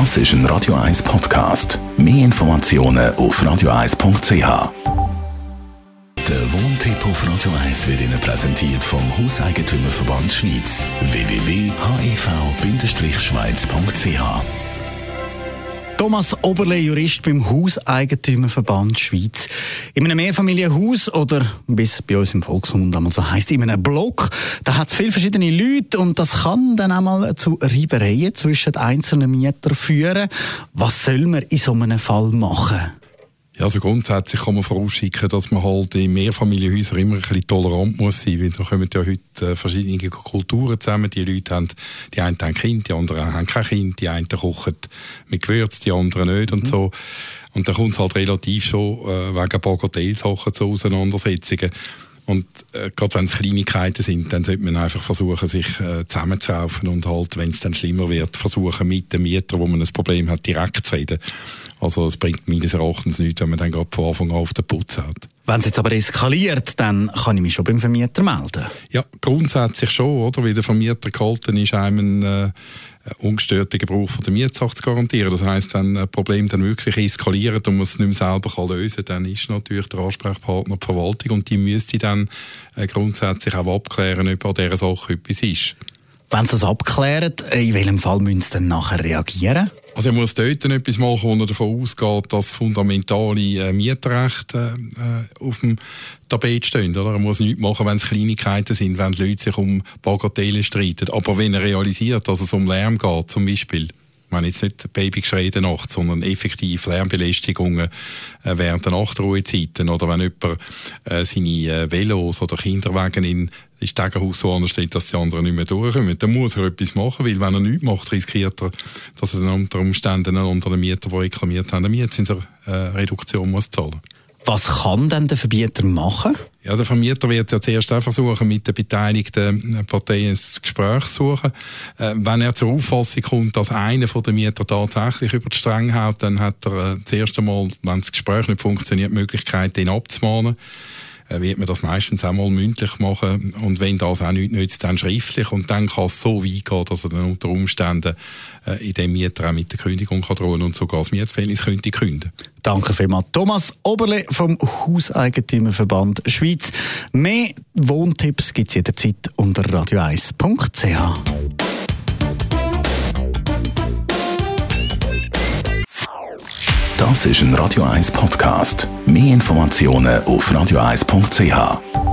Das ist ein Radio 1 Podcast. Mehr Informationen auf radio1.ch. Der Wohntipp auf Radio 1 wird Ihnen präsentiert vom Hauseigentümerverband Schweiz. www.hev-schweiz.ch Thomas Oberle, Jurist beim Hauseigentümerverband Schweiz. In einem Mehrfamilienhaus oder, wie es bei uns im Volksmund einmal so heisst, in einem Block, da hat es viele verschiedene Leute und das kann dann auch mal zu Reibereien zwischen einzelnen Mietern führen. Was soll man in so einem Fall machen? Ja, also grundsätzlich kann man vorausschicken, dass man halt in Mehrfamilienhäusern immer ein bisschen tolerant muss sein, weil da kommen ja heute äh, verschiedene Kulturen zusammen. Die Leute haben, die einen haben Kind, die anderen haben kein Kind, die einen kochen mit Gewürz, die anderen nicht mhm. und so. Und da kommt es halt relativ schon äh, wegen Bagatellsachen zu Auseinandersetzungen. Und äh, gerade wenn es Kleinigkeiten sind, dann sollte man einfach versuchen, sich äh, zusammenzuraufen und halt, wenn es dann schlimmer wird, versuchen mit dem Mieter, wo man ein Problem hat, direkt zu reden. Also es bringt meines Erachtens nichts, wenn man dann gerade von Anfang an auf den Putz hat. Wenn es jetzt aber eskaliert, dann kann ich mich schon beim Vermieter melden? Ja, grundsätzlich schon, oder? Weil der Vermieter gehalten ist, einem äh, ungestörten Gebrauch von der Mietsache zu garantieren. Das heißt, wenn ein Problem dann wirklich eskaliert und man es nicht mehr selber kann lösen kann, dann ist natürlich der Ansprechpartner die Verwaltung und die müsste dann äh, grundsätzlich auch abklären, ob an dieser Sache etwas ist. Wenn Sie das abklären, in welchem Fall müssen Sie dann nachher reagieren? Also er muss dort etwas machen, wo er davon ausgeht, dass fundamentale äh, Mietrechte äh, auf dem Tapet stehen. Oder? Er muss nichts machen, wenn es Kleinigkeiten sind, wenn die Leute sich um Bagatellen streiten. Aber wenn er realisiert, dass es um Lärm geht, zum Beispiel, meine jetzt nicht Babygeschrei in der Nacht, sondern effektiv Lärmbelästigungen äh, während der Nachtruhezeiten oder wenn jemand äh, seine äh, Velos oder Kinderwagen in das Stegenhaus so ansteht, dass die anderen nicht mehr durchkommen. Dann muss er etwas machen, weil wenn er nichts macht, riskiert er, dass er dann unter Umständen einen anderen Mieter, die reklamiert haben, eine Mietzinsreduktion muss zahlen. Was kann denn der Verbieter machen? Ja, der Vermieter wird ja zuerst auch versuchen, mit den beteiligten Parteien ein Gespräch zu suchen. Äh, wenn er zur Auffassung kommt, dass einer von den Mietern tatsächlich über die Stränge haut, dann hat er äh, zuerst einmal, wenn das Gespräch nicht funktioniert, die Möglichkeit, ihn abzumahnen. Äh, wird man das meistens einmal mündlich machen und wenn das auch nicht nützt, dann schriftlich und dann kann es so weit gehen, dass er dann unter Umständen äh, in dem Mieter auch mit der Kündigung kann drohen und sogar das Mietverhältnis könnte künden. Danke vielmals. Thomas Oberle vom Hauseigentümerverband Schweiz. Mehr Wohntipps gibt es jederzeit unter radio1.ch. Das ist ein Radio 1 Podcast. Mehr Informationen auf radio1.ch.